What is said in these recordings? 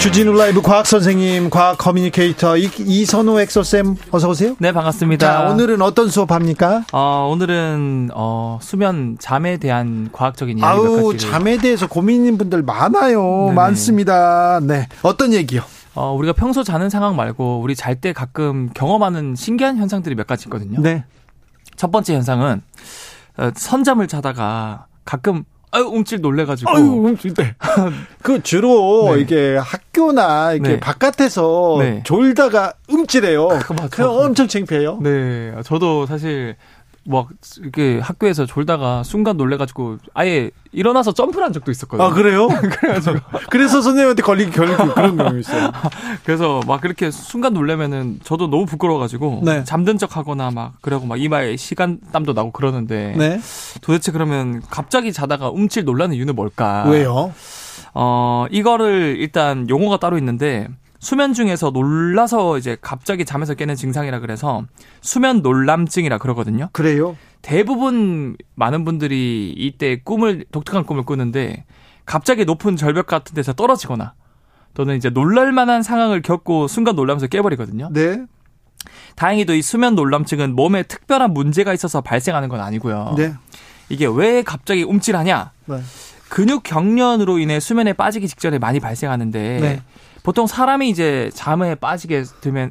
주진우 라이브 과학 선생님, 과학 커뮤니케이터 이, 이선호 엑소쌤 어서 오세요. 네, 반갑습니다. 자, 오늘은 어떤 수업합니까? 어, 오늘은 어, 수면 잠에 대한 과학적인 이야기 아우, 잠에 대해서 고민인 분들 많아요. 네네. 많습니다. 네. 어떤 얘기요? 어, 우리가 평소 자는 상황 말고 우리 잘 때 가끔 경험하는 신기한 현상들이 몇 가지 있거든요. 네. 첫 번째 현상은 어, 선잠을 자다가 가끔 아유 움찔 놀래가지고. 아유 움찔 때. 그 주로 네. 이게 학교나 이렇게 네. 바깥에서 네. 졸다가 움찔해요. 그. 엄청 창피해요. 네, 저도 사실 막 이렇게 학교에서 졸다가 순간 놀래가지고 아예 일어나서 점프를 한 적도 있었거든요. 아 그래요? 그래가지고 그래서 선생님한테 걸리기 결국 그런 경우 있어요. 그래서 막 그렇게 순간 놀래면은 저도 너무 부끄러워가지고 네. 잠든 척하거나 막 그러고 막 이마에 시간 땀도 나고 그러는데 네. 도대체 그러면 갑자기 자다가 움찔 놀라는 이유는 뭘까? 왜요? 어 이거를 일단 용어가 따로 있는데 수면 중에서 놀라서 이제 갑자기 잠에서 깨는 증상이라 그래서 수면 놀람증이라 그러거든요. 그래요? 대부분 많은 분들이 이때 꿈을 독특한 꿈을 꾸는데 갑자기 높은 절벽 같은 데서 떨어지거나 또는 이제 놀랄 만한 상황을 겪고 순간 놀라면서 깨버리거든요. 네. 다행히도 이 수면 놀람증은 몸에 특별한 문제가 있어서 발생하는 건 아니고요. 네. 이게 왜 갑자기 움찔하냐? 네. 근육 경련으로 인해 수면에 빠지기 직전에 많이 발생하는데 네. 보통 사람이 이제 잠에 빠지게 들면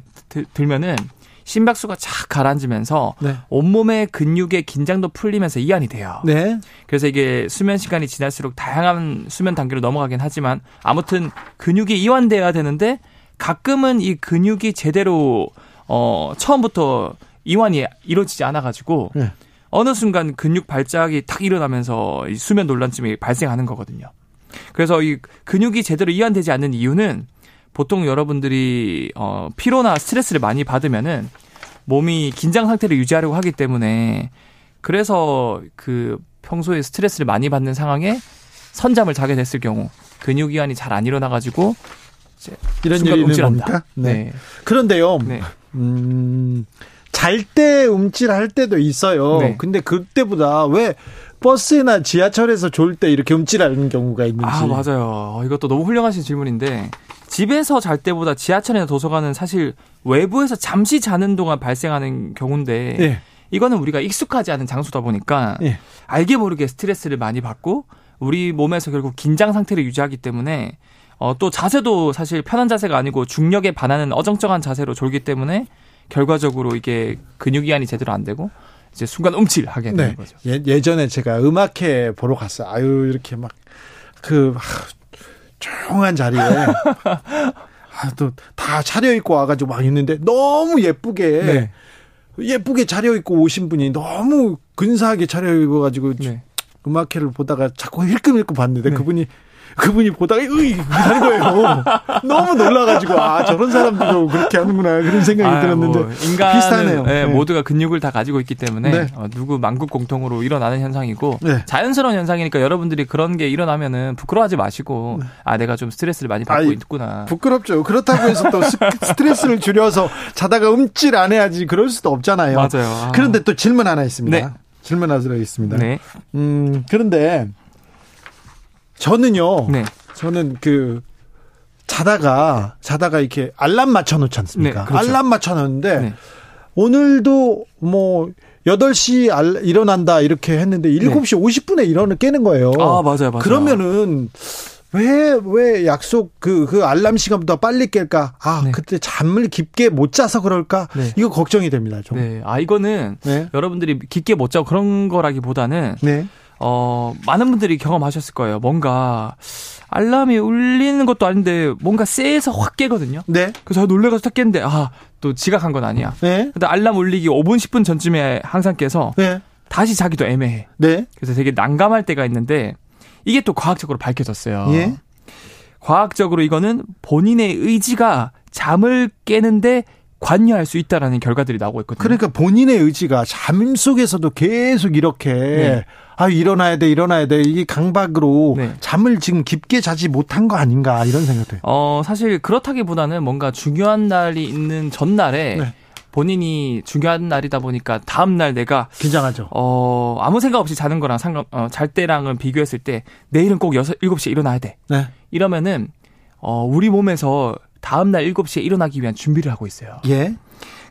들면은 심박수가 착 가라앉으면서 네. 온몸의 근육의 긴장도 풀리면서 이완이 돼요. 네. 그래서 이게 수면 시간이 지날수록 다양한 수면 단계로 넘어가긴 하지만 아무튼 근육이 이완돼야 되는데 가끔은 이 근육이 제대로 어 처음부터 이완이 이루어지지 않아 가지고 네. 어느 순간 근육 발작이 탁 일어나면서 이 수면 논란쯤이 발생하는 거거든요. 그래서 이 근육이 제대로 이완되지 않는 이유는 보통 여러분들이 어 피로나 스트레스를 많이 받으면은 몸이 긴장 상태를 유지하려고 하기 때문에 그래서 그 평소에 스트레스를 많이 받는 상황에 선잠을 자게 됐을 경우 근육 이완이 잘 안 일어나 가지고 이런 일이 있는 겁니까? 네. 네. 그런데요. 네. 음, 잘 때 움찔할 때도 있어요. 네. 근데 그때보다 왜 버스나 지하철에서 졸 때 이렇게 움찔하는 경우가 있는지. 아, 맞아요. 이것도 너무 훌륭하신 질문인데 집에서 잘 때보다 지하철이나 도서관은 사실 외부에서 잠시 자는 동안 발생하는 경우인데 예. 이거는 우리가 익숙하지 않은 장소다 보니까 예. 알게 모르게 스트레스를 많이 받고 우리 몸에서 결국 긴장 상태를 유지하기 때문에 어, 또 자세도 사실 편한 자세가 아니고 중력에 반하는 어정쩡한 자세로 졸기 때문에 결과적으로 이게 근육 이완이 제대로 안 되고 이제 순간 움찔하게 되는 네. 거죠. 예, 전에 제가 음악회 보러 갔어요. 아유 이렇게 막그 조용한 자리에 아, 또 다 차려입고 와가지고 막 있는데 너무 예쁘게 네. 예쁘게 차려입고 오신 분이 너무 근사하게 차려입어가지고 네. 음악회를 보다가 자꾸 힐끔힐끔 봤는데 네. 그분이 그분이 보다가 으이 하는 거예요. 너무 놀라가지고 아 저런 사람들도 그렇게 하는구나 그런 생각이 아유, 들었는데 뭐 인간 비슷하네요. 네, 네. 모두가 근육을 다 가지고 있기 때문에 네. 어, 누구 만국 공통으로 일어나는 현상이고 네. 자연스러운 현상이니까 여러분들이 그런 게 일어나면은 부끄러워하지 마시고 네. 아 내가 좀 스트레스를 많이 받고 아이, 있구나. 부끄럽죠. 그렇다고 해서 또 스트레스를 줄여서 자다가 움찔 안 해야지 그럴 수도 없잖아요. 맞아요. 아. 그런데 또 질문 하나 있습니다. 네. 질문 하나 있습니다. 네. 음 그런데 저는요. 네. 저는 그 자다가 자다가 이렇게 알람 맞춰 놓지 않습니까? 네, 그렇죠. 알람 맞춰 놓는데 네. 오늘도 뭐 8시 알, 일어난다 이렇게 했는데 7시 50분에 일어나 깨는 거예요. 아, 맞아요. 맞아요. 그러면은 왜, 왜 약속, 그, 그 알람 시간보다 빨리 깰까? 아, 네. 그때 잠을 깊게 못 자서 그럴까? 네. 이거 걱정이 됩니다, 좀. 네. 아, 이거는 네. 여러분들이 깊게 못 자고 그런 거라기 보다는 네. 어, 많은 분들이 경험하셨을 거예요. 뭔가 알람이 울리는 것도 아닌데 뭔가 쎄해서 확 깨거든요. 네. 그래서 놀래가지고 딱 깼는데 아, 또 지각한 건 아니야. 네. 근데 알람 울리기 5분 10분 전쯤에 항상 깨서 네. 다시 자기도 애매해. 네. 그래서 되게 난감할 때가 있는데 이게 또 과학적으로 밝혀졌어요. 예. 과학적으로 이거는 본인의 의지가 잠을 깨는데 관여할 수 있다라는 결과들이 나오고 있거든요. 그러니까 본인의 의지가 잠 속에서도 계속 이렇게 네. 아 일어나야 돼 일어나야 돼 이게 강박으로 네. 잠을 지금 깊게 자지 못한 거 아닌가 이런 생각도 어 사실 그렇다기보다는 뭔가 중요한 날이 있는 전날에 네. 본인이 중요한 날이다 보니까 다음 날 내가 긴장하죠. 어 아무 생각 없이 자는 거랑 상관 어, 잘 때랑은 비교했을 때 내일은 꼭 여섯 일곱 시에 일어나야 돼. 네. 이러면은 어 우리 몸에서 다음 날 일곱 시에 일어나기 위한 준비를 하고 있어요. 예.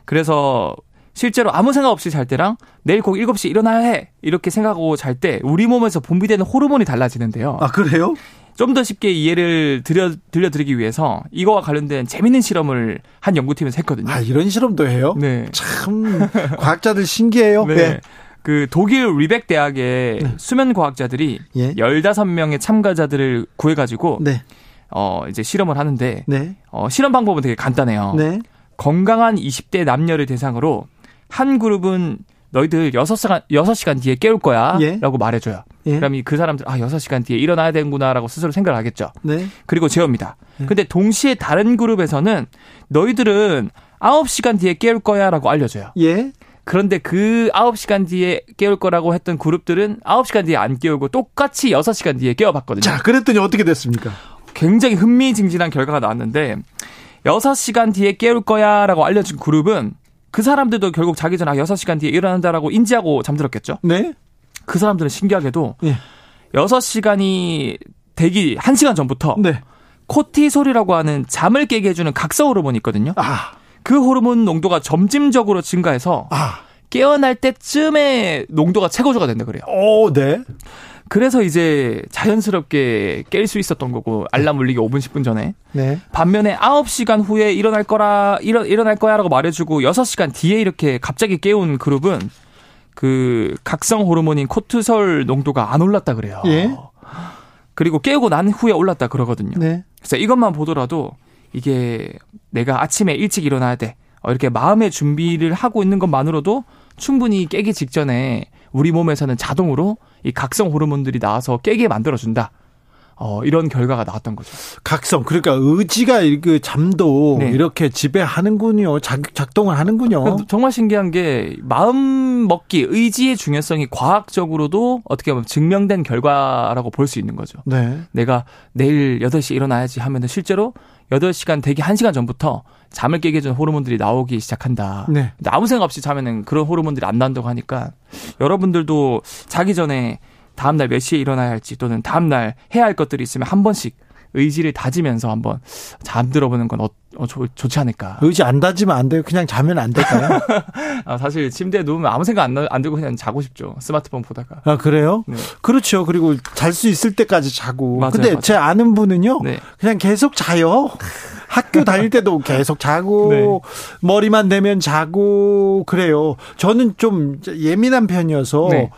그래서 실제로 아무 생각 없이 잘 때랑 내일 꼭 7시 일어나야 해. 이렇게 생각하고 잘 때 우리 몸에서 분비되는 호르몬이 달라지는데요. 아, 그래요? 좀 더 쉽게 이해를 들려, 들려드리기 위해서 이거와 관련된 재밌는 실험을 한 연구팀에서 했거든요. 아, 이런 실험도 해요? 네. 참, 과학자들 신기해요. 네. 네. 그 독일 리벡 대학의 네. 수면 과학자들이 예. 15명의 참가자들을 구해 가지고 네. 어, 이제 실험을 하는데 네. 어, 실험 방법은 되게 간단해요. 네. 건강한 20대 남녀를 대상으로 한 그룹은 너희들 6시간, 6시간 뒤에 깨울 거야. 예. 라고 말해줘요. 예. 그럼 그 사람들, 아, 6시간 뒤에 일어나야 되는구나. 라고 스스로 생각을 하겠죠. 네. 그리고 재웁니다. 예. 근데 동시에 다른 그룹에서는 너희들은 9시간 뒤에 깨울 거야. 라고 알려줘요. 예. 그런데 그 9시간 뒤에 깨울 거라고 했던 그룹들은 9시간 뒤에 안 깨우고 똑같이 6시간 뒤에 깨워봤거든요. 자, 그랬더니 어떻게 됐습니까? 굉장히 흥미진진한 결과가 나왔는데 6시간 뒤에 깨울 거야. 라고 알려준 그룹은 그 사람들도 결국 자기 전에 아, 6시간 뒤에 일어난다라고 인지하고 잠들었겠죠. 네. 그 사람들은 신기하게도 예. 6시간이 되기 1시간 전부터 네. 코티솔이라고 하는 잠을 깨게 해주는 각성 호르몬이 있거든요. 아. 그 호르몬 농도가 점진적으로 증가해서 아. 깨어날 때쯤에 농도가 최고조가 된다 그래요. 오, 네. 그래서 이제 자연스럽게 깰 수 있었던 거고 알람 울리기 5분 10분 전에. 네. 반면에 9시간 후에 일어날 거라 일어, 일어날 거야라고 말해 주고 6시간 뒤에 이렇게 갑자기 깨운 그룹은 그 각성 호르몬인 코트솔 농도가 안 올랐다 그래요. 예. 그리고 깨우고 난 후에 올랐다 그러거든요. 네. 그래서 이것만 보더라도 이게 내가 아침에 일찍 일어나야 돼. 어, 이렇게 마음의 준비를 하고 있는 것만으로도 충분히 깨기 직전에 우리 몸에서는 자동으로 이 각성 호르몬들이 나와서 깨게 만들어준다. 어, 이런 결과가 나왔던 거죠. 각성, 그러니까 의지가 그 잠도 네. 이렇게 지배하는군요. 작, 작동을 하는군요. 정말 신기한 게 마음 먹기, 의지의 중요성이 과학적으로도 어떻게 보면 증명된 결과라고 볼 수 있는 거죠. 네. 내가 내일 8시에 일어나야지 하면은 실제로 8시간 되기 1시간 전부터 잠을 깨게 해주는 호르몬들이 나오기 시작한다. 네. 근데 아무 생각 없이 자면은 그런 호르몬들이 안 나온다고 하니까 여러분들도 자기 전에 다음날 몇 시에 일어나야 할지 또는 다음날 해야 할 것들이 있으면 한 번씩 의지를 다지면서 한번 잠들어 보는 건 어, 어, 좋, 좋지 않을까. 의지 안 다지면 안 돼요. 그냥 자면 안 될까요? 아, 사실 침대에 누우면 아무 생각 안, 안 들고 그냥 자고 싶죠. 스마트폰 보다가. 아, 그래요? 네. 그렇죠. 그리고 잘 수 있을 때까지 자고. 맞아요, 근데 맞아요. 제 아는 분은요. 네. 그냥 계속 자요. 학교 다닐 때도 계속 자고 네. 머리만 대면 자고 그래요. 저는 좀 예민한 편이어서 네.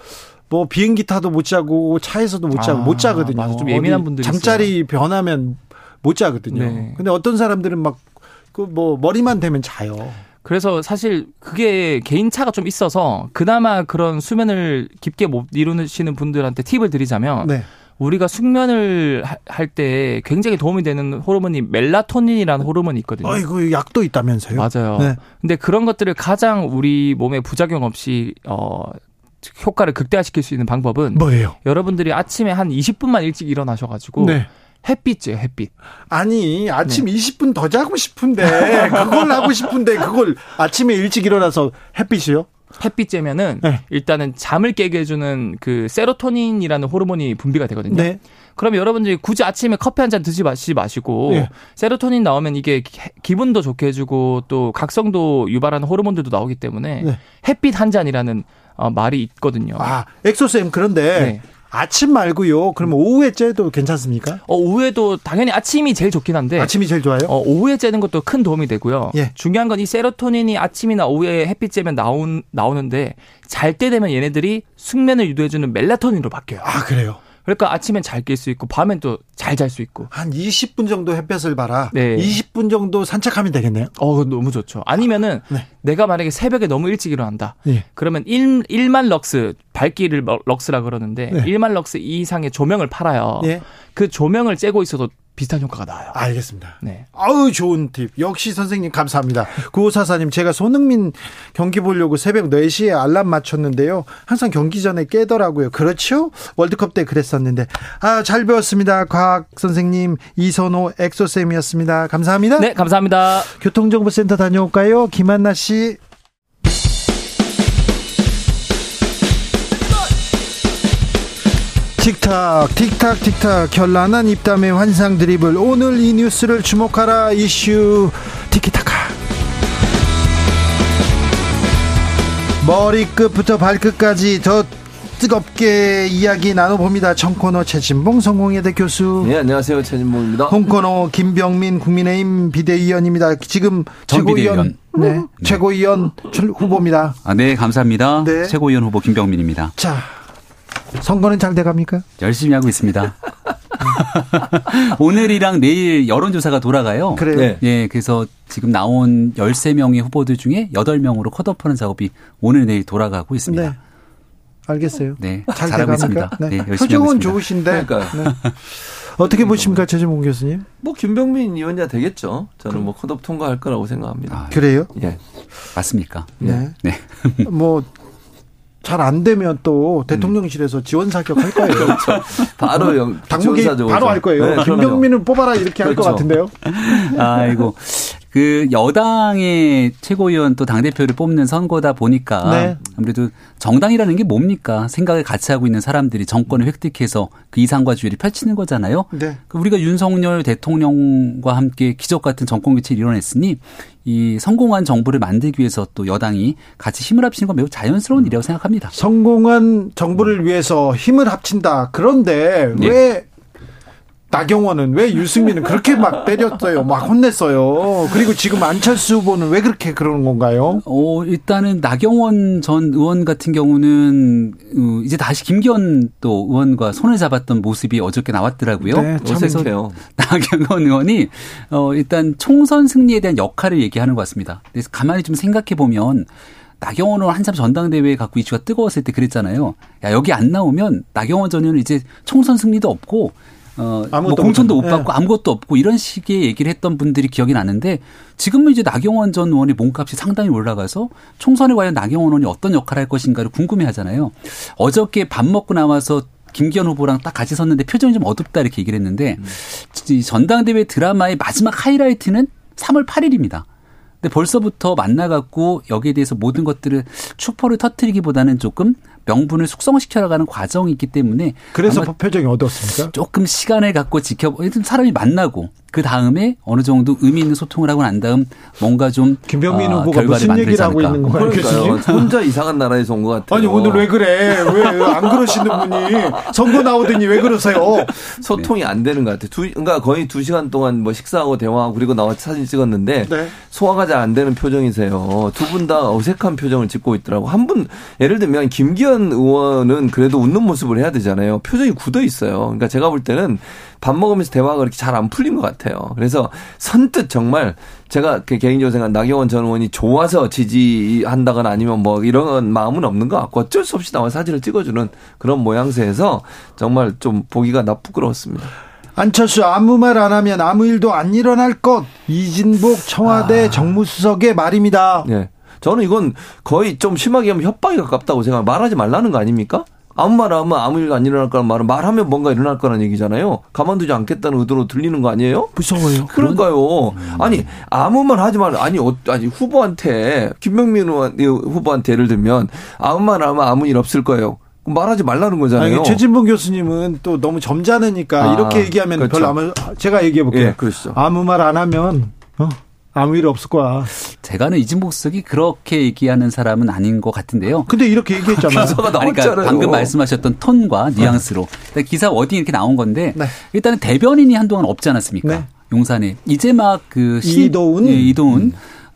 뭐 비행기 타도 못 자고 차에서도 못 자고 아, 못 자거든요. 맞아, 좀 예민한 분들 잠자리 있어요. 변하면 못 자거든요. 네. 근데 어떤 사람들은 막 그 뭐 머리만 대면 자요. 그래서 사실 그게 개인 차가 좀 있어서 그나마 그런 수면을 깊게 못 이루시는 분들한테 팁을 드리자면 네. 우리가 숙면을 할 때 굉장히 도움이 되는 호르몬이 멜라토닌이라는 호르몬이 있거든요. 아이고 약도 있다면서요? 맞아요. 네. 근데 그런 것들을 가장 우리 몸에 부작용 없이 어 효과를 극대화시킬 수 있는 방법은 뭐예요? 여러분들이 아침에 한 20분만 일찍 일어나셔가지고 네. 햇빛이에요, 햇빛. 아니, 아침 네. 20분 더 자고 싶은데, 그걸 하고 싶은데, 그걸 아침에 일찍 일어나서 햇빛이요? 햇빛 쬐면은 네. 일단은 잠을 깨게 해주는 그 세로토닌이라는 호르몬이 분비가 되거든요. 네. 그럼 여러분들이 굳이 아침에 커피 한 잔 드시 마시 마시고 네. 세로토닌 나오면 이게 기분도 좋게 해주고 또 각성도 유발하는 호르몬들도 나오기 때문에 네. 햇빛 한 잔이라는 어, 말이 있거든요. 아, 엑소쌤 그런데 네. 아침 말고요. 그러면 오후에 째도 괜찮습니까? 어, 오후에도 당연히 아침이 제일 좋긴 한데. 아침이 제일 좋아요? 어, 오후에 째는 것도 큰 도움이 되고요. 예. 중요한 건 이 세로토닌이 아침이나 오후에 햇빛 쬐면 나온, 나오는데 잘 때 되면 얘네들이 숙면을 유도해 주는 멜라토닌으로 바뀌어요. 아, 그래요? 그러니까 아침엔 잘 깰 수 있고 밤엔 또 잘 잘 수 있고. 한 20분 정도 햇볕을 봐라. 네. 20분 정도 산책하면 되겠네요. 어, 너무 좋죠. 아니면은 네. 내가 만약에 새벽에 너무 일찍 일어난다. 네. 그러면 1, 1만 럭스 밝기를 럭스라 그러는데 네. 1만 럭스 이상의 조명을 팔아요. 네. 그 조명을 쬐고 있어도 비슷한 효과가 나와요. 알겠습니다. 네. 아우 좋은 팁. 역시 선생님 감사합니다. 구호사사님 제가 손흥민 경기 보려고 새벽 4시에 알람 맞췄는데요. 항상 경기 전에 깨더라고요. 그렇죠? 월드컵 때 그랬었는데. 아, 잘 배웠습니다. 과학 선생님 이선호 엑소쌤이었습니다. 감사합니다. 네, 감사합니다. 교통정보센터 다녀올까요? 김한나 씨. 틱탁 틱탁 틱탁 결란한 입담의 환상 드리블 오늘 이 뉴스를 주목하라 이슈 티키타카 머리끝부터 발끝까지 더 뜨겁게 이야기 나눠봅니다 청코너 최진봉 성공회대 교수 네, 안녕하세요. 최진봉입니다. 홍코너 김병민 국민의힘 비대위원입니다 지금 전 최고위원 비대위원. 네, 최고위원 출- 후보입니다 아, 네, 감사합니다. 네. 최고위원 후보 김병민입니다. 자 선거는 잘 돼갑니까? 열심히 하고 있습니다. 오늘이랑 내일 여론조사가 돌아가요. 그래요? 네. 예, 그래서 지금 나온 13명의 후보들 중에 8명으로 컷오프하는 작업이 오늘 내일 돌아가고 있습니다. 네. 알겠어요. 네, 잘 잘하고? 있습니다. 네. 네, 열심히 하고 표정은 있습니다. 좋으신데 그러니까요. 네. 어떻게 보십니까, 최재봉 교수님? 뭐 김병민 위원장 되겠죠. 저는 뭐 컷업 통과할 거라고 생각합니다. 아, 그래요? 예. 맞습니까? 네. 네. 뭐 잘 안 되면 또 대통령실에서 지원 사격할 거예요. 바로 영 당무기 지원사죠, 바로 그렇죠. 할 거예요. 네. 김병민을 뽑아라 이렇게 할것 그렇죠. 같은데요. 아이고. 그 여당의 최고위원 또 당대표를 뽑는 선거다 보니까 네. 아무래도 정당이라는 게 뭡니까? 생각을 같이 하고 있는 사람들이 정권을 획득해서 그 이상과 주의를 펼치는 거잖아요. 네. 그 우리가 윤석열 대통령과 함께 기적 같은 정권 교체를 이뤄냈으니 이 성공한 정부를 만들기 위해서 또 여당이 같이 힘을 합치는 건 매우 자연스러운 일이라고 생각합니다. 성공한 정부를 위해서 힘을 합친다. 그런데 네. 왜 나경원은 왜 유승민은 그렇게 막 때렸어요, 막 혼냈어요. 그리고 지금 안철수 후보는 왜 그렇게 그러는 건가요? 어, 일단은 나경원 전 의원 같은 경우는 어, 이제 다시 김기현 또 의원과 손을 잡았던 모습이 어저께 나왔더라고요. 네, 참 그래서 어색해요. 나경원 의원이 어, 일단 총선 승리에 대한 역할을 얘기하는 것 같습니다. 그래서 가만히 좀 생각해 보면 나경원 의원 한참 전당대회에 갖고 이슈가 뜨거웠을 때 그랬잖아요. 야, 여기 안 나오면 나경원 전 의원은 이제 총선 승리도 없고 어, 뭐 공천도 못 못하고. 받고 아무것도 없고 이런 식의 얘기를 했던 분들이 기억이 나는데 지금은 이제 나경원 전 의원의 몸값이 상당히 올라가서 총선에 과연 나경원 의원이 어떤 역할을 할 것인가를 궁금해 하잖아요. 어저께 밥 먹고 나와서 김기현 후보랑 딱 같이 섰는데 표정이 좀 어둡다 이렇게 얘기를 했는데 이 전당대회 드라마의 마지막 하이라이트는 3월 8일입니다. 근데 벌써부터 만나갖고 여기에 대해서 모든 것들을 축포를 터트리기보다는 조금 명분을 숙성시켜나가는 과정이 있기 때문에 그래서 표정이 어두웠습니까? 조금 시간을 갖고 지켜보, 사람이 만나고 그 다음에 어느 정도 의미 있는 소통을 하고 난 다음 뭔가 좀 김병민 어, 후보가 결과를 무슨 만들지 얘기를 하고. 있는 거예요, 그러니까요. 교수님? 혼자 이상한 나라에서 온 것 같아요. 아니 오늘 왜 그래? 왜 안 그러시는 분이 선거 나오더니 왜 그러세요? 소통이 안 되는 것 같아요. 두, 그러니까 거의 두 시간 동안 뭐 식사하고 대화하고 그리고 나와 사진 찍었는데 네. 소화가 잘 안 되는 표정이세요. 두 분 다 어색한 표정을 짓고 있더라고. 한 분 예를 들면 김기현 의원은 그래도 웃는 모습을 해야 되잖아요. 표정이 굳어 있어요. 그러니까 제가 볼 때는 밥 먹으면서 대화가 그렇게 잘 안 풀린 것 같아요. 그래서 선뜻 정말 제가 그 개인적으로 생각 나경원 전 의원이 좋아서 지지한다거나 아니면 뭐 이런 마음은 없는 것 같고 어쩔 수 없이 나와 사진을 찍어주는 그런 모양새에서 정말 좀 보기가 나 부끄러웠습니다. 안철수 아무 말 안 하면 아무 일도 안 일어날 것 이진복 청와대 아. 정무수석의 말입니다. 예. 저는 이건 거의 좀 심하게 하면 협박이 가깝다고 생각. 말하지 말라는 거 아닙니까? 아무 말 하면 아무 일도 안 일어날 거란 말은 말하면 뭔가 일어날 거란 얘기잖아요. 가만두지 않겠다는 의도로 들리는 거 아니에요? 무서워요. 그러니까요. 아니 아무 말 하지 말 아니 어, 아니 후보한테 김명민 후보한테 예를 들면 아무 말 하면 아무 일 없을 거예요. 말하지 말라는 거잖아요. 아니, 최진봉 교수님은 또 너무 점잖으니까 아, 이렇게 얘기하면 그렇죠. 별로 아무 제가 얘기해 볼게요. 예. 아무 말 안 하면 어, 아무 일 없을 거야. 제가 아는 이진복 수석이 그렇게 얘기하는 사람은 아닌 것 같은데요. 근데 이렇게 얘기했잖아요. 기사가 아니, 그러니까 나왔잖아요. 방금 말씀하셨던 톤과 뉘앙스로 일단 기사 어디 이렇게 나온 건데 네. 일단은 대변인이 한동안 없지 않았습니까? 네. 용산에 이제 막 그 이도훈? 예, 이도훈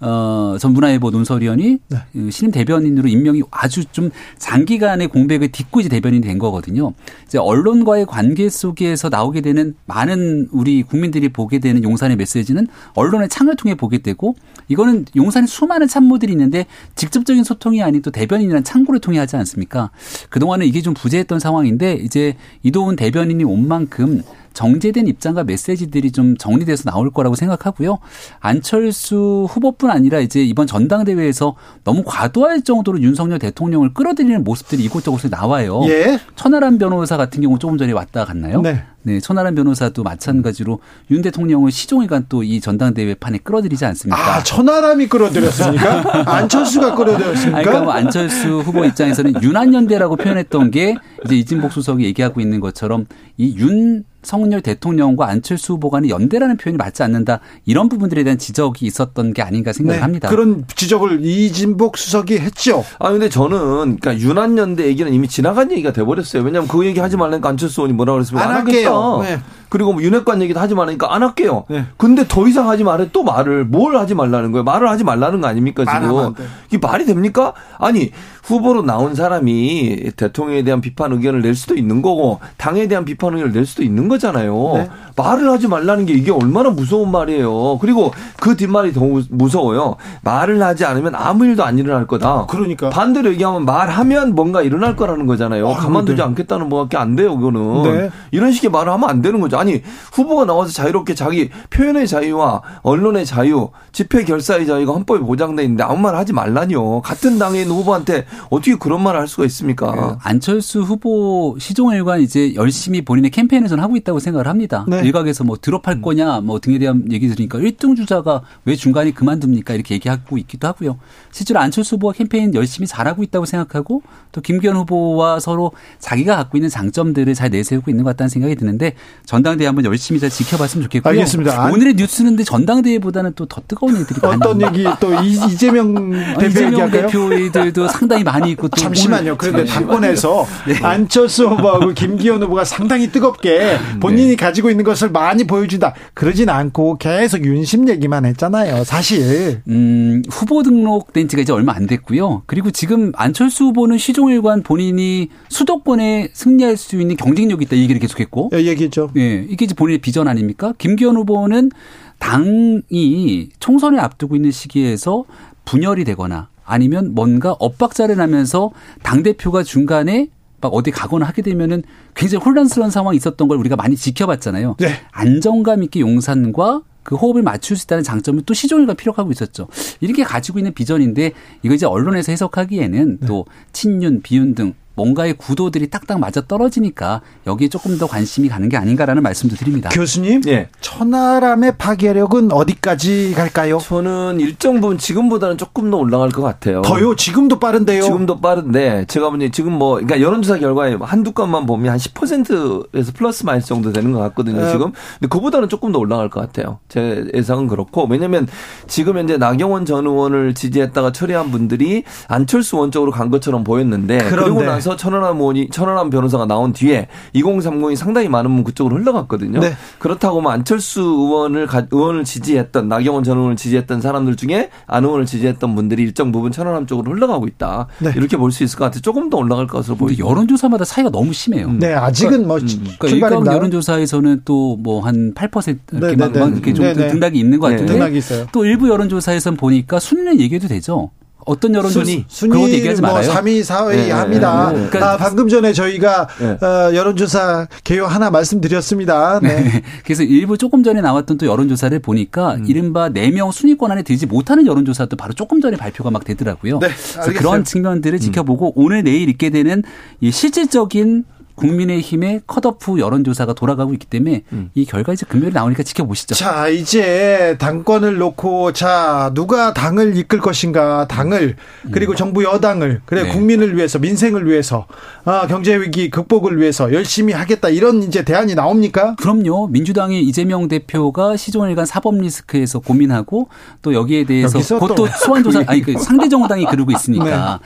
어, 전 문화일보 논설위원이 네. 그 신임 대변인으로 임명이 아주 좀 장기간의 공백을 딛고 이제 대변인이 된 거거든요. 이제 언론과의 관계 속에서 나오게 되는 많은 우리 국민들이 보게 되는 용산의 메시지는 언론의 창을 통해 보게 되고 이거는 용산에 수많은 참모들이 있는데 직접적인 소통이 아닌 또 대변인이라는 창구를 통해 하지 않습니까? 그동안은 이게 좀 부재했던 상황인데 이제 이도훈 대변인이 온 만큼 정제된 입장과 메시지들이 좀 정리돼서 나올 거라고 생각하고요. 안철수 후보뿐 아니라 이제 이번 전당대회에서 너무 과도할 정도로 윤석열 대통령을 끌어들이는 모습들이 이곳저곳에 나와요. 예. 천하람 변호사 같은 경우 조금 전에 왔다 갔나요? 네. 네, 천하람 변호사도 마찬가지로 윤 대통령을 시종일관 또 이 전당대회 판에 끌어들이지 않습니까? 아, 천하람이 끌어들였습니까? 안철수가 끌어들였습니까? 아니, 그러니까 뭐 안철수 후보 입장에서는 윤한연대라고 표현했던 게 이제 이진복 수석이 얘기하고 있는 것처럼 이 윤석열 대통령과 안철수 후보 간의 연대라는 표현이 맞지 않는다. 이런 부분들에 대한 지적이 있었던 게 아닌가 생각을 네, 합니다. 그런 지적을 이진복 수석이 했죠. 아 근데 저는 그러니까 윤한연대 얘기는 이미 지나간 얘기가 돼버렸어요. 왜냐하면 그 얘기 하지 말라니까 안철수 의원이 뭐라 그랬으면 안 안, 할게요. 하겠다. 네. 그리고 뭐 윤핵관 얘기도 하지 말라니까 안 할게요. 네. 근데 더 이상 하지 말래 또 말을 뭘 하지 말라는 거예요. 말을 하지 말라는 거 아닙니까 지금? 돼. 이게 말이 됩니까? 아니 후보로 나온 사람이 대통령에 대한 비판 의견을 낼 수도 있는 거고 당에 대한 비판 의견을 낼 수도 있는 거잖아요. 네. 말을 하지 말라는 게 이게 얼마나 무서운 말이에요. 그리고 그 뒷말이 더 무- 무서워요. 말을 하지 않으면 아무 일도 안 일어날 거다. 그러니까. 반대로 얘기하면 말하면 뭔가 일어날 거라는 거잖아요. 아, 가만두지 네. 않겠다는 뭐밖에 안 돼요, 그거는. 네. 이런 식의 말을 하면 안 되는 거죠. 아니, 후보가 나와서 자유롭게 자기 표현의 자유와 언론의 자유, 집회 결사의 자유가 헌법에 보장돼 있는데 아무 말 하지 말라니요. 같은 당에 있는 후보한테 어떻게 그런 말을 할 수가 있습니까? 안철수 후보 시종일관 이제 열심히 본인의 캠페인에서는 하고 있다고 생각을 합니다. 네. 일각에서 뭐 드롭할 거냐 뭐 등에 대한 얘기 들으니까 1등 주자가 왜 중간에 그만둡니까 이렇게 얘기하고 있기도 하고요. 실제로 안철수 후보가 캠페인 열심히 잘하고 있다고 생각하고 또 김기현 후보와 서로 자기가 갖고 있는 장점들을 잘 내세우고 있는 것 같다는 생각이 드는데 전당대회 한번 열심히 잘 지켜봤으면 좋겠고요. 알겠습니다. 안- 오늘의 뉴스는 근데 전당대회보다는 또 더 뜨거운 일들이 어떤 얘기 또 이- 이재명 아, 대표 이재명? 대표들도 상당히 많이 있고 또 잠시만요. 그런데 네. 당권에서 안철수 후보하고 김기현 후보가 상당히 뜨겁게 본인이 가지고 있는 것을 많이 보여준다. 그러진 않고 계속 윤심 얘기만 했잖아요. 사실. 음, 후보 등록된 지가 이제 얼마 안 됐고요. 그리고 지금 안철수 후보는 시종일관 본인이 수도권에 승리할 수 있는 경쟁력이 있다 이 얘기를 계속했고, 예, 얘기했죠. 예, 이게 이제 본인의 비전 아닙니까? 김기현 후보는 당이 총선을 앞두고 있는 시기에서 분열이 되거나 아니면 뭔가 엇박자를 나면서 당 대표가 중간에 막 어디 가거나 하게 되면은 굉장히 혼란스러운 상황이 있었던 걸 우리가 많이 지켜봤잖아요. 네. 안정감 있게 용산과 그 호흡을 맞출 수 있다는 장점을 또 시종일관 피력하고 있었죠. 이렇게 가지고 있는 비전인데 이거 이제 언론에서 해석하기에는 또 친윤, 비윤 등 뭔가의 구도들이 딱딱 맞아 떨어지니까 여기에 조금 더 관심이 가는 게 아닌가라는 말씀도 드립니다. 교수님, 예. 천하람의 파괴력은 어디까지 갈까요? 저는 일정 부분 지금보다는 조금 더 올라갈 것 같아요. 더요? 지금도 빠른데요. 지금도 빠른데 제가 보니 지금 뭐 그러니까 여론조사 결과에 한두 건만 보면 한 10%에서 플러스 마이너스 정도 되는 것 같거든요 네. 지금 근데 그보다는 조금 더 올라갈 것 같아요 제 예상은 그렇고 왜냐하면 지금 현재 나경원 전 의원을 지지했다가 처리한 분들이 안철수 의원 쪽으로 간 것처럼 보였는데 그런데. 그리고 나서 천하람 의원이 천하람 변호사가 나온 뒤에 2030이 상당히 많은 분 그쪽으로 흘러갔거든요 네. 그렇다고 뭐 안철수 의원을 가- 의원을 지지했던 나경원 전 의원을 지지했던 사람들 중에 안 의원을 지지했던 분들이 일정 부분 천안함 쪽으로 흘러가고 있다. 네. 이렇게 볼 수 있을 것 같아요. 조금 더 올라갈 것으로 보이죠. 여론조사마다 차이가 너무 심해요. 네, 아직은 뭐 그러니까 출발입니다. 일각 여론조사에서는 또 뭐 한 8% 이렇게 네, 막, 네, 막 네. 이렇게 좀 네, 네. 등락이 있는 것 네. 같은데 등락이 있어요. 또 일부 여론조사에선 보니까 순위는 얘기해도 되죠. 어떤 여론조사 순위. 그런 얘기하지 뭐 말아요. 3위, 4위 네, 합니다. 네, 네. 그러니까 아, 방금 전에 저희가 네. 어, 여론조사 개요 하나 말씀드렸습니다. 네. 그래서 일부 조금 전에 나왔던 또 여론조사를 보니까 음. 이른바 4명 순위권 안에 들지 못하는 여론조사도 바로 조금 전에 발표가 막 되더라고요. 네, 그래서. 음. 그런 측면들을 지켜보고 오늘 내일 있게 되는 이 실질적인 국민의힘의 컷오프 여론조사가 돌아가고 있기 때문에 이 결과 이제 금요일에 나오니까 지켜보시죠. 음. 자, 이제 당권을 놓고 자, 누가 당을 이끌 것인가, 당을 그리고 정부 여당을 그래 네. 국민을 위해서 민생을 위해서 아, 경제 위기 극복을 위해서 열심히 하겠다 이런 이제 대안이 나옵니까? 그럼요. 민주당의 이재명 대표가 시종일관 사법 리스크에서 고민하고 또 여기에 대해서 또 소환조사 아니 그 상대 정당이 그러고 있으니까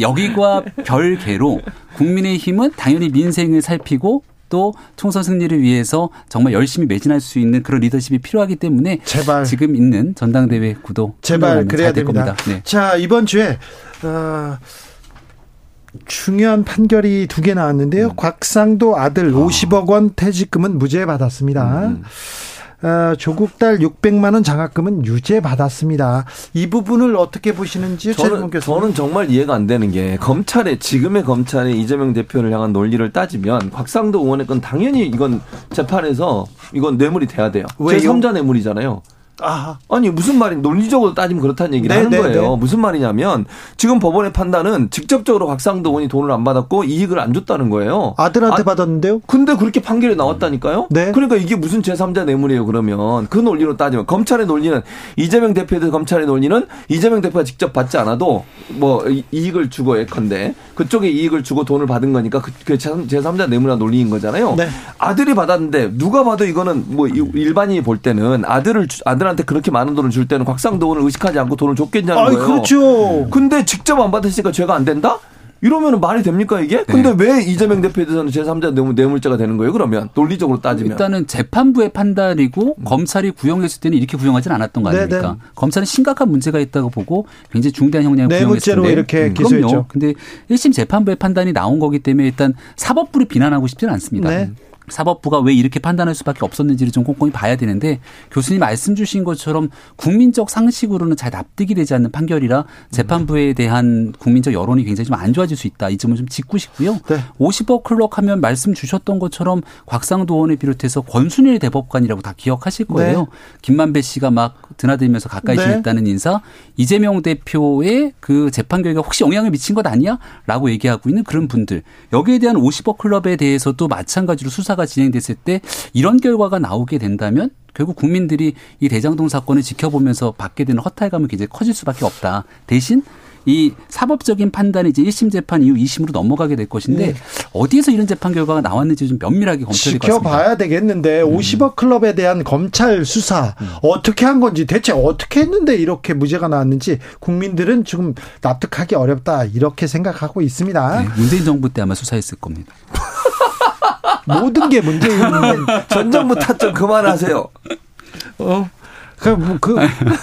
여기과 별개로 국민의힘은 당연히 민생을 살피고 또 총선 승리를 위해서 정말 열심히 매진할 수 있는 그런 리더십이 필요하기 때문에 제발. 지금 있는 전당대회 구도 제발 그래야 잘될 됩니다. 겁니다. 네. 자, 이번 주에 어, 중요한 판결이 두 개 나왔는데요. 음. 곽상도 아들 아. 50억 원 퇴직금은 무죄 받았습니다. 음. 어, 조국 딸 600만 원 장학금은 유죄 받았습니다. 이 부분을 어떻게 보시는지요, 저는, 저는 정말 이해가 안 되는 게 검찰의 지금의 검찰의 이재명 대표를 향한 논리를 따지면 곽상도 의원의 건 당연히 이건 재판에서 이건 뇌물이 돼야 돼요. 왜요? 제3자 뇌물이잖아요. 아, 아니 무슨 말이 논리적으로 따지면 그렇다는 얘기를 네, 하는 네, 거예요. 네. 무슨 말이냐면 지금 법원의 판단은 직접적으로 곽상도 의원이 돈을 안 받았고 이익을 안 줬다는 거예요. 아들한테 아, 받았는데요? 근데 그렇게 판결이 나왔다니까요? 네. 그러니까 이게 무슨 제3자 뇌물이에요, 그러면. 그 논리로 따지면. 검찰의 논리는, 이재명 대표에 대해 검찰의 논리는 이재명 대표가 직접 받지 않아도 뭐 이- 이익을 주고 예컨대 그쪽에 이익을 주고 돈을 받은 거니까 그, 그 제3자 뇌물이나 논리인 거잖아요. 네. 아들이 받았는데 누가 봐도 이거는 뭐 이- 일반인이 볼 때는 아들을, 주- 아들한테 그렇게 많은 돈을 줄 때는 곽상도 의원을 의식하지 않고 돈을 줬겠냐는 아, 거예요. 그렇죠. 근데 직접 안 받으시니까 죄가 안 된다? 이러면 말이 됩니까 이게? 근데 왜 이재명 대표에 대해서는 제3자 뇌물, 뇌물죄가 되는 거예요 그러면? 논리적으로 따지면. 일단은 재판부의 판단이고 검찰이 구형했을 때는 이렇게 구형하진 않았던 거 네, 아닙니까? 네. 검찰은 심각한 문제가 있다고 보고 굉장히 중대한 형량을 뇌물죄로 구형했을 이렇게 음, 기소했죠. 그럼요. 근데 1심 재판부의 판단이 나온 거기 때문에 일단 사법부를 비난하고 싶지는 않습니다. 네. 사법부가 왜 이렇게 판단할 수밖에 없었는지를 좀 꼼꼼히 봐야 되는데 교수님 말씀 주신 것처럼 국민적 상식으로는 잘 납득이 되지 않는 판결이라 재판부에 대한 국민적 여론이 굉장히 좀 안 좋아질 수 있다. 이 점을 좀 짚고 싶고요. 네. 50억 클럭 하면 말씀 주셨던 것처럼 곽상도 의원을 비롯해서 권순일 대법관이라고 다 기억하실 거예요. 네. 김만배 씨가 막 드나들면서 가까이 네. 지냈다는 인사, 이재명 대표의 그 재판 결과 혹시 영향을 미친 것 아니야? 라고 얘기하고 있는 그런 분들. 여기에 대한 50억 클럽에 대해서도 마찬가지로 수사 가 진행됐을 때 이런 결과가 나오게 된다면 결국 국민들이 이 대장동 사건을 지켜보면서 받게 되는 허탈감은 굉장히 커질 수밖에 없다. 대신 이 사법적인 판단이 이제 1심 재판 이후 2심으로 넘어가게 될 것인데 네. 어디에서 이런 재판 결과가 나왔는지 좀 면밀하게 검토해야 될것 같습니다. 지켜봐야 되겠는데 50억 클럽에 대한 검찰 수사 어떻게 한 건지 대체 어떻게 했는데 이렇게 무죄가 나왔는지 국민들은 지금 납득하기 어렵다 이렇게 생각하고 있습니다. 네, 문재인 정부 때 아마 수사했을 겁니다. 모든 게 문제인 전 정부 탓좀 그만하세요. 어. 그, 그,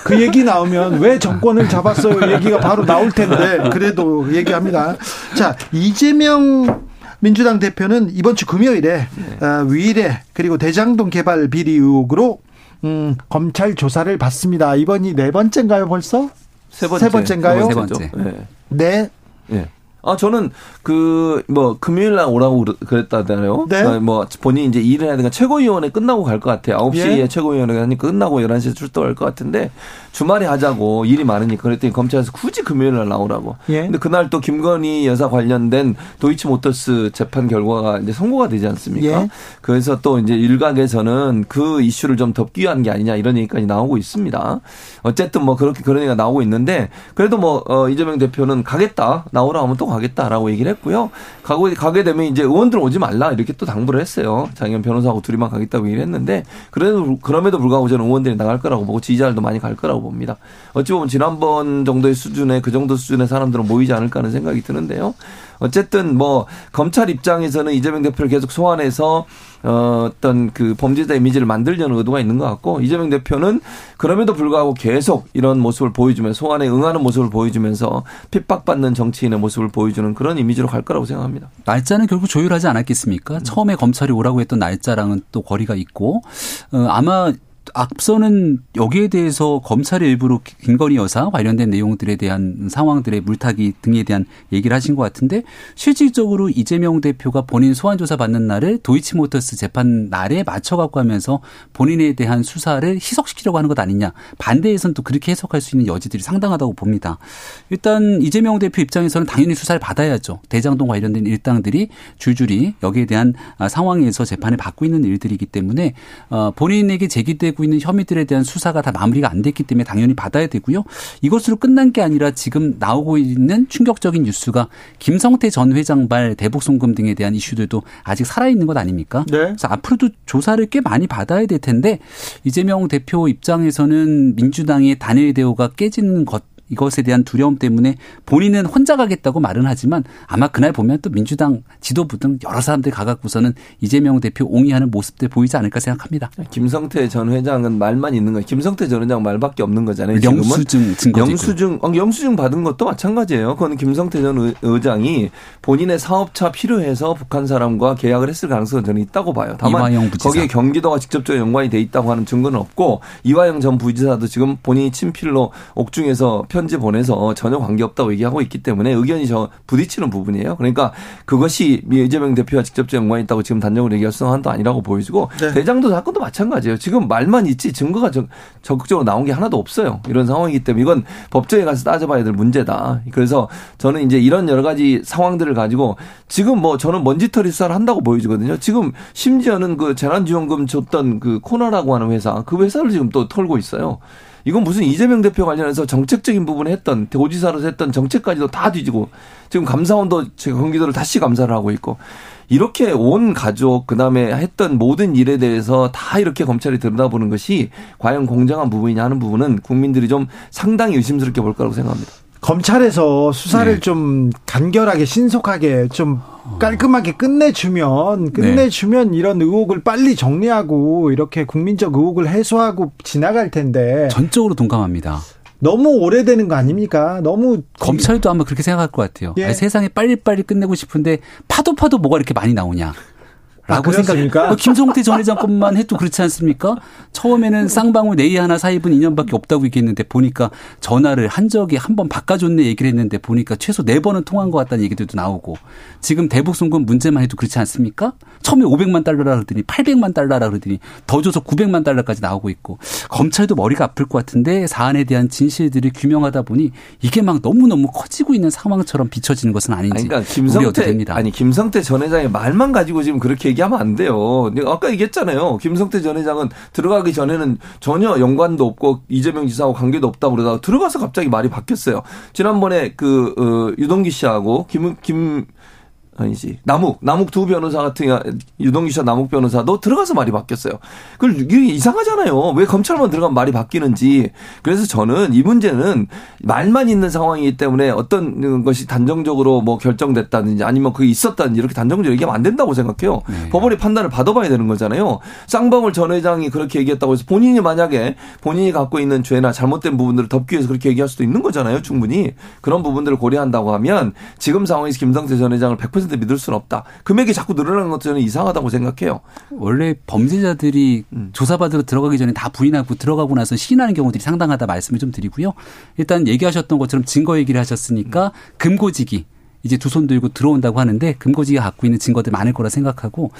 그 얘기 나오면 왜 정권을 잡았어요? 얘기가 바로 나올 텐데, 그래도 얘기합니다. 자, 이재명 민주당 대표는 이번 주 금요일에, 어, 위례, 그리고 대장동 개발 비리 의혹으로, 음, 검찰 조사를 받습니다. 이번이 네 번째인가요, 벌써? 세 번째. 세 번째인가요? 세 번째. 네. 네. 예. 아 저는 그 뭐 금요일 날 오라고 그랬다잖아요. 네. 어, 뭐 본인이 이제 일을 해야 되니까 최고위원회 끝나고 갈 것 같아요. 9시에 예. 최고위원회가 하니까 끝나고 11시에 출동할 것 같은데 주말에 하자고 일이 많으니까 그랬더니 검찰에서 굳이 금요일 날 나오라고. 예. 근데 그날 또 김건희 여사 관련된 도이치 모터스 재판 결과가 이제 선고가 되지 않습니까? 예. 그래서 또 이제 일각에서는 그 이슈를 좀 덮기 위한 게 아니냐 이런 얘기까지 나오고 있습니다. 어쨌든 뭐 그렇게 그런 얘기가 나오고 있는데 그래도 뭐 어, 이재명 대표는 가겠다 나오라 하면 또 가겠다라고 얘기를 했고요. 가고 가게 되면 이제 의원들 오지 말라 이렇게 또 당부를 했어요. 장현 변호사하고 둘이만 가겠다고 얘기를 했는데 그래도 그럼에도 불구하고 저는 의원들이 나갈 거라고 보고 지지자들도 많이 갈 거라고 봅니다. 어찌 보면 지난번 정도의 수준의 그 정도 수준의 사람들은 모이지 않을까 하는 생각이 드는데요. 어쨌든 뭐 검찰 입장에서는 이재명 대표를 계속 소환해서 어, 어떤 그 범죄자 이미지를 만들려는 의도가 있는 것 같고 이재명 대표는 그럼에도 불구하고 계속 이런 모습을 보여주면서 소환에 응하는 모습을 보여주면서 핍박받는 정치인의 모습을 보여주는 그런 이미지로 갈 거라고 생각합니다. 날짜는 결국 조율하지 않았겠습니까? 처음에 검찰이 오라고 했던 날짜랑은 또 거리가 있고 어, 아마 앞서는 여기에 대해서 검찰이 일부러 김건희 여사 관련된 내용들에 대한 상황들의 물타기 등에 대한 얘기를 하신 것 같은데 실질적으로 이재명 대표가 본인 소환 조사 받는 날을 도이치모터스 재판 날에 맞춰 갖고 하면서 본인에 대한 수사를 희석시키려고 하는 것 아니냐 반대에서는 또 그렇게 해석할 수 있는 여지들이 상당하다고 봅니다. 일단 이재명 대표 입장에서는 당연히 수사를 받아야죠. 대장동 관련된 일당들이 줄줄이 여기에 대한 상황에서 재판을 받고 있는 일들이기 때문에 어, 본인에게 제기되고 있는 혐의들에 대한 수사가 다 마무리가 안 됐기 때문에 당연히 받아야 되고요. 이것으로 끝난 게 아니라 지금 나오고 있는 충격적인 뉴스가 김성태 전 회장 발 대북 송금 등에 대한 이슈들도 아직 살아 있는 것 아닙니까? 네. 그래서 앞으로도 조사를 꽤 많이 받아야 될 텐데 이재명 대표 입장에서는 민주당의 단일 대우가 깨지는 것 이것에 대한 두려움 때문에 본인은 혼자 가겠다고 말은 하지만 아마 그날 보면 또 민주당 지도부 등 여러 사람들이 가갖고서는 이재명 대표 옹이하는 모습들 보이지 않을까 생각합니다. 김성태 전 회장은 말만 있는 거예요. 김성태 전 회장 말밖에 없는 거잖아요. 영수증 증거 영수증 어, 영수증 받은 것도 마찬가지예요. 그건 김성태 전 의장이 본인의 사업차 필요해서 북한 사람과 계약을 했을 가능성은 저는 있다고 봐요. 다만 거기에 경기도가 직접적으로 연관이 돼 있다고 하는 증거는 없고 이화영 전 부지사도 지금 본인이 친필로 옥중에서 편지 보내서 전혀 관계 없다고 얘기하고 있기 때문에 의견이 저 부딪히는 부분이에요. 그러니까 그것이 이재명 대표와 직접적 연관이 있다고 지금 단정으로 얘기할 수는도 아니라고 보여지고 네. 대장도 사건도 마찬가지예요. 지금 말만 있지 증거가 적극적으로 나온 게 하나도 없어요. 이런 상황이기 때문에 이건 법정에 가서 따져봐야 될 문제다. 그래서 저는 이제 이런 여러 가지 상황들을 가지고 지금 뭐 저는 먼지털이 수사를 한다고 보여지거든요. 지금 심지어는 그 재난지원금 줬던 그 코나라고 하는 회사 그 회사를 지금 또 털고 있어요. 이건 무슨 이재명 대표 관련해서 정책적인 부분에 했던 도지사로서 했던 정책까지도 다 뒤지고 지금 감사원도 경기도를 다시 감사를 하고 있고 이렇게 온 가족 그다음에 했던 모든 일에 대해서 다 이렇게 검찰이 들여다보는 것이 과연 공정한 부분이냐 하는 부분은 국민들이 좀 상당히 의심스럽게 볼 거라고 생각합니다. 검찰에서 수사를 네. 좀 간결하게 신속하게 좀 깔끔하게 끝내주면 끝내주면 네. 이런 의혹을 빨리 정리하고 이렇게 국민적 의혹을 해소하고 지나갈 텐데 전적으로 동감합니다. 너무 오래되는 거 아닙니까? 너무 검찰도 아마 그렇게 생각할 것 같아요. 예. 아니, 세상에 빨리빨리 끝내고 싶은데 파도 파도 뭐가 이렇게 많이 나오냐. 라고 아, 생각합니까? 어, 김성태 전 회장 것만 해도 그렇지 않습니까? 처음에는 쌍방울 네이 하나 사입은 2년밖에 없다고 얘기했는데 보니까 전화를 한 적이 한 번 바꿔줬네 얘기를 했는데 보니까 최소 네 번은 통한 것 같다는 얘기들도 나오고 지금 대북 송금 문제만 해도 그렇지 않습니까? 처음에 500만 달러라 그러더니 800만 달러라 그러더니 더 줘서 900만 달러까지 나오고 있고 검찰도 머리가 아플 것 같은데 사안에 대한 진실들을 규명하다 보니 이게 막 너무 너무 커지고 있는 상황처럼 비춰지는 것은 아닌지 아니, 그러니까 김성태 아니 김성태 전 회장의 말만 가지고 지금 그렇게 얘기하면 안 돼요. 아까 얘기했잖아요. 김성태 전 회장은 들어가기 전에는 전혀 연관도 없고 이재명 지사하고 관계도 없다고 그러다가 들어가서 갑자기 말이 바뀌었어요. 지난번에 그 어, 유동기 씨하고 김, 김 아니지. 남욱, 남욱 두 변호사 같은 유동규 씨와 남욱 변호사도 들어가서 말이 바뀌었어요. 그 이게 이상하잖아요. 왜 검찰만 들어가면 말이 바뀌는지. 그래서 저는 이 문제는 말만 있는 상황이기 때문에 어떤 것이 단정적으로 뭐 결정됐다든지 아니면 그게 있었다든지 이렇게 단정적으로 얘기하면 안 된다고 생각해요. 네. 법원의 판단을 받아봐야 되는 거잖아요. 쌍방울 전 회장이 그렇게 얘기했다고 해서 본인이 만약에 본인이 갖고 있는 죄나 잘못된 부분들을 덮기 위해서 그렇게 얘기할 수도 있는 거잖아요. 충분히. 그런 부분들을 고려한다고 하면 지금 상황에서 김성태 전 회장을 100% 100% 믿을 수는 없다. 금액이 자꾸 늘어나는 것도 저는 이상하다고 생각해요. 원래 범죄자들이 음. 조사받으러 들어가기 전에 다 부인하고 들어가고 나서 시인하는 경우들이 상당하다 말씀을 좀 드리고요. 일단 얘기하셨던 것처럼 증거 얘기를 하셨으니까 음. 금고지기 이제 두 손 들고 들어온다고 하는데 금고지기가 갖고 있는 증거들 많을 거라 생각하고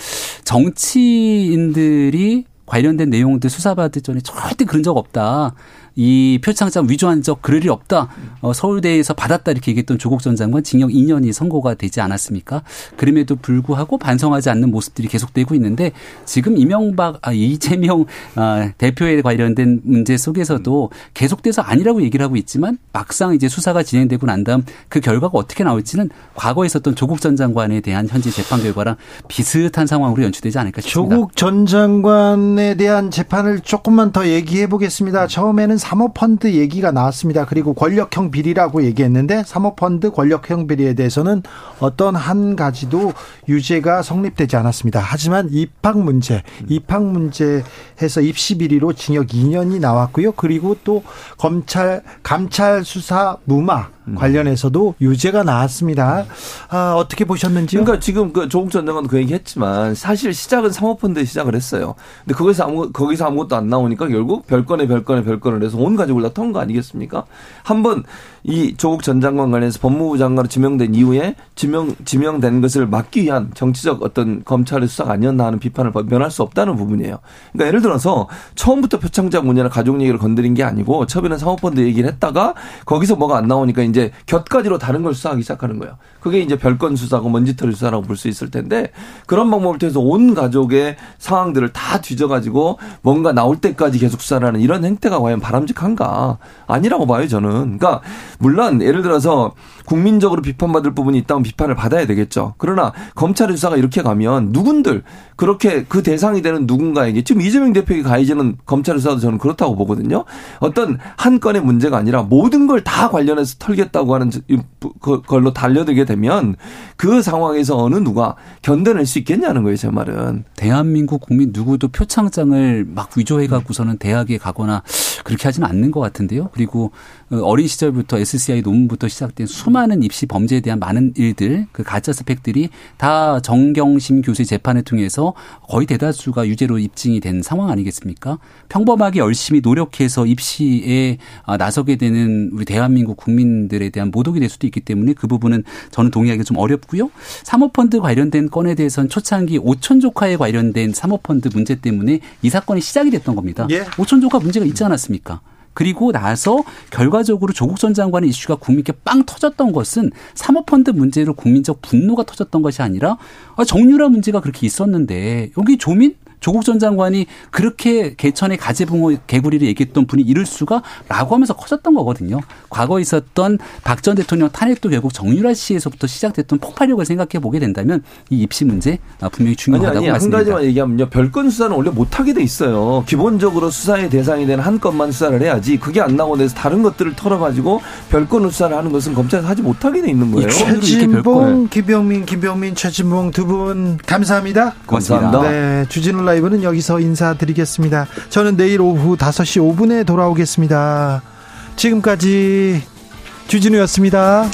정치인들이 관련된 내용들 수사받을 전에 절대 그런 적 없다. 이 표창장 위조한 적 그럴 일 없다. 어, 서울대에서 받았다 이렇게 얘기했던 조국 전 장관 징역 2년이 선고가 되지 않았습니까? 그럼에도 불구하고 반성하지 않는 모습들이 계속되고 있는데 지금 이명박 아, 이재명 아, 대표에 관련된 문제 속에서도 계속돼서 아니라고 얘기를 하고 있지만 막상 이제 수사가 진행되고 난 다음 그 결과가 어떻게 나올지는 과거에 있었던 조국 전 장관에 대한 현재 재판 결과랑 비슷한 상황으로 연출되지 않을까 싶습니다. 조국 전 장관에 대한 재판을 조금만 더 얘기해 보겠습니다. 처음에는 사모펀드 얘기가 나왔습니다. 그리고 권력형 비리라고 얘기했는데 사모펀드 권력형 비리에 대해서는 어떤 한 가지도 유죄가 성립되지 않았습니다. 하지만 입학 문제, 입학 문제에서 입시 비리로 징역 2년이 나왔고요. 그리고 또 검찰 감찰 수사 무마 음. 관련해서도 유죄가 나왔습니다. 아, 어떻게 보셨는지요? 그러니까 지금 그 조국 전 장관도 그 얘기했지만 사실 시작은 사모펀드 시작을 했어요. 근데 거기서 아무 거기서 아무것도 안 나오니까 결국 별건에 별건에 별건을 해서 온 가족을 다 턴 거 아니겠습니까? 한번 이 조국 전 장관 관련해서 법무부 장관으로 지명된 이후에 지명 지명된 것을 막기 위한 정치적 어떤 검찰의 수사가 아니었나 하는 비판을 면할 수 없다는 부분이에요. 그러니까 예를 들어서 처음부터 표창장 문제나 가족 얘기를 건드린 게 아니고 처음에는 사모펀드 얘기를 했다가 거기서 뭐가 안 나오니까 이제 이제 곁가지로 다른 걸 수사하기 시작하는 거예요. 그게 이제 별건 수사고 먼지털이 수사라고 볼 수 있을 텐데 그런 방법을 통해서 온 가족의 상황들을 다 뒤져가지고 뭔가 나올 때까지 계속 수사하는 이런 행태가 과연 바람직한가 아니라고 봐요 저는. 그러니까 물론 예를 들어서 국민적으로 비판받을 부분이 있다면 비판을 받아야 되겠죠. 그러나 검찰의 수사가 이렇게 가면 누군들 그렇게 그 대상이 되는 누군가에게 지금 이재명 대표에게 가해지는 검찰의 수사도 저는 그렇다고 보거든요. 어떤 한 건의 문제가 아니라 모든 걸 다 관련해서 털겠다고 하는 그 걸로 달려들게 되면 그 상황에서 어느 누가 견뎌낼 수 있겠냐는 거예요, 제 말은. 대한민국 국민 누구도 표창장을 막 위조해 갖고서는 대학에 가거나 그렇게 하지는 않는 것 같은데요. 그리고 어린 시절부터 SCI 논문부터 시작된 수많은 입시 범죄에 대한 많은 일들, 그 가짜 스펙들이 다 정경심 교수의 재판을 통해서 거의 대다수가 유죄로 입증이 된 상황 아니겠습니까? 평범하게 열심히 노력해서 입시에 아, 나서게 되는 우리 대한민국 국민들에 대한 모독이 될 수도 있기 때문에 그 부분은 저는 동의하기 좀 어렵고요. 사모펀드 관련된 건에 대해서는 초창기 오천 조카에 관련된 사모펀드 문제 때문에 이 사건이 시작이 됐던 겁니다. 예. 오천 조카 문제가 있지 않았습니까? 그리고 나서 결과적으로 조국 전 장관의 이슈가 국민께 빵 터졌던 것은 사모펀드 문제로 국민적 분노가 터졌던 것이 아니라 아, 정유라 문제가 그렇게 있었는데 여기 조민 조국 전 장관이 그렇게 개천의 가재붕어 개구리를 얘기했던 분이 이럴 수가라고 하면서 커졌던 거거든요. 과거에 있었던 박 전 대통령 탄핵도 결국 정유라 씨에서부터 시작됐던 폭발력을 생각해 보게 된다면 이 입시 문제 아, 분명히 중요하다고 아니, 아니, 말씀드립니다. 한 가지만 얘기하면요. 별건 수사는 원래 못하게 돼 있어요. 기본적으로 수사의 대상이 되는 한 건만 수사를 해야지 그게 안 나오고 내서 다른 것들을 털어가지고 별건 수사를 하는 것은 검찰에서 하지 못하게 돼 있는 거예요. 최진봉, 김병민, 김병민, 최진봉 두 분 감사합니다. 고맙습니다. 네, 주진우 라이브는 여기서 인사드리겠습니다. 저는 내일 오후 5시 5분에 돌아오겠습니다. 지금까지 주진우였습니다.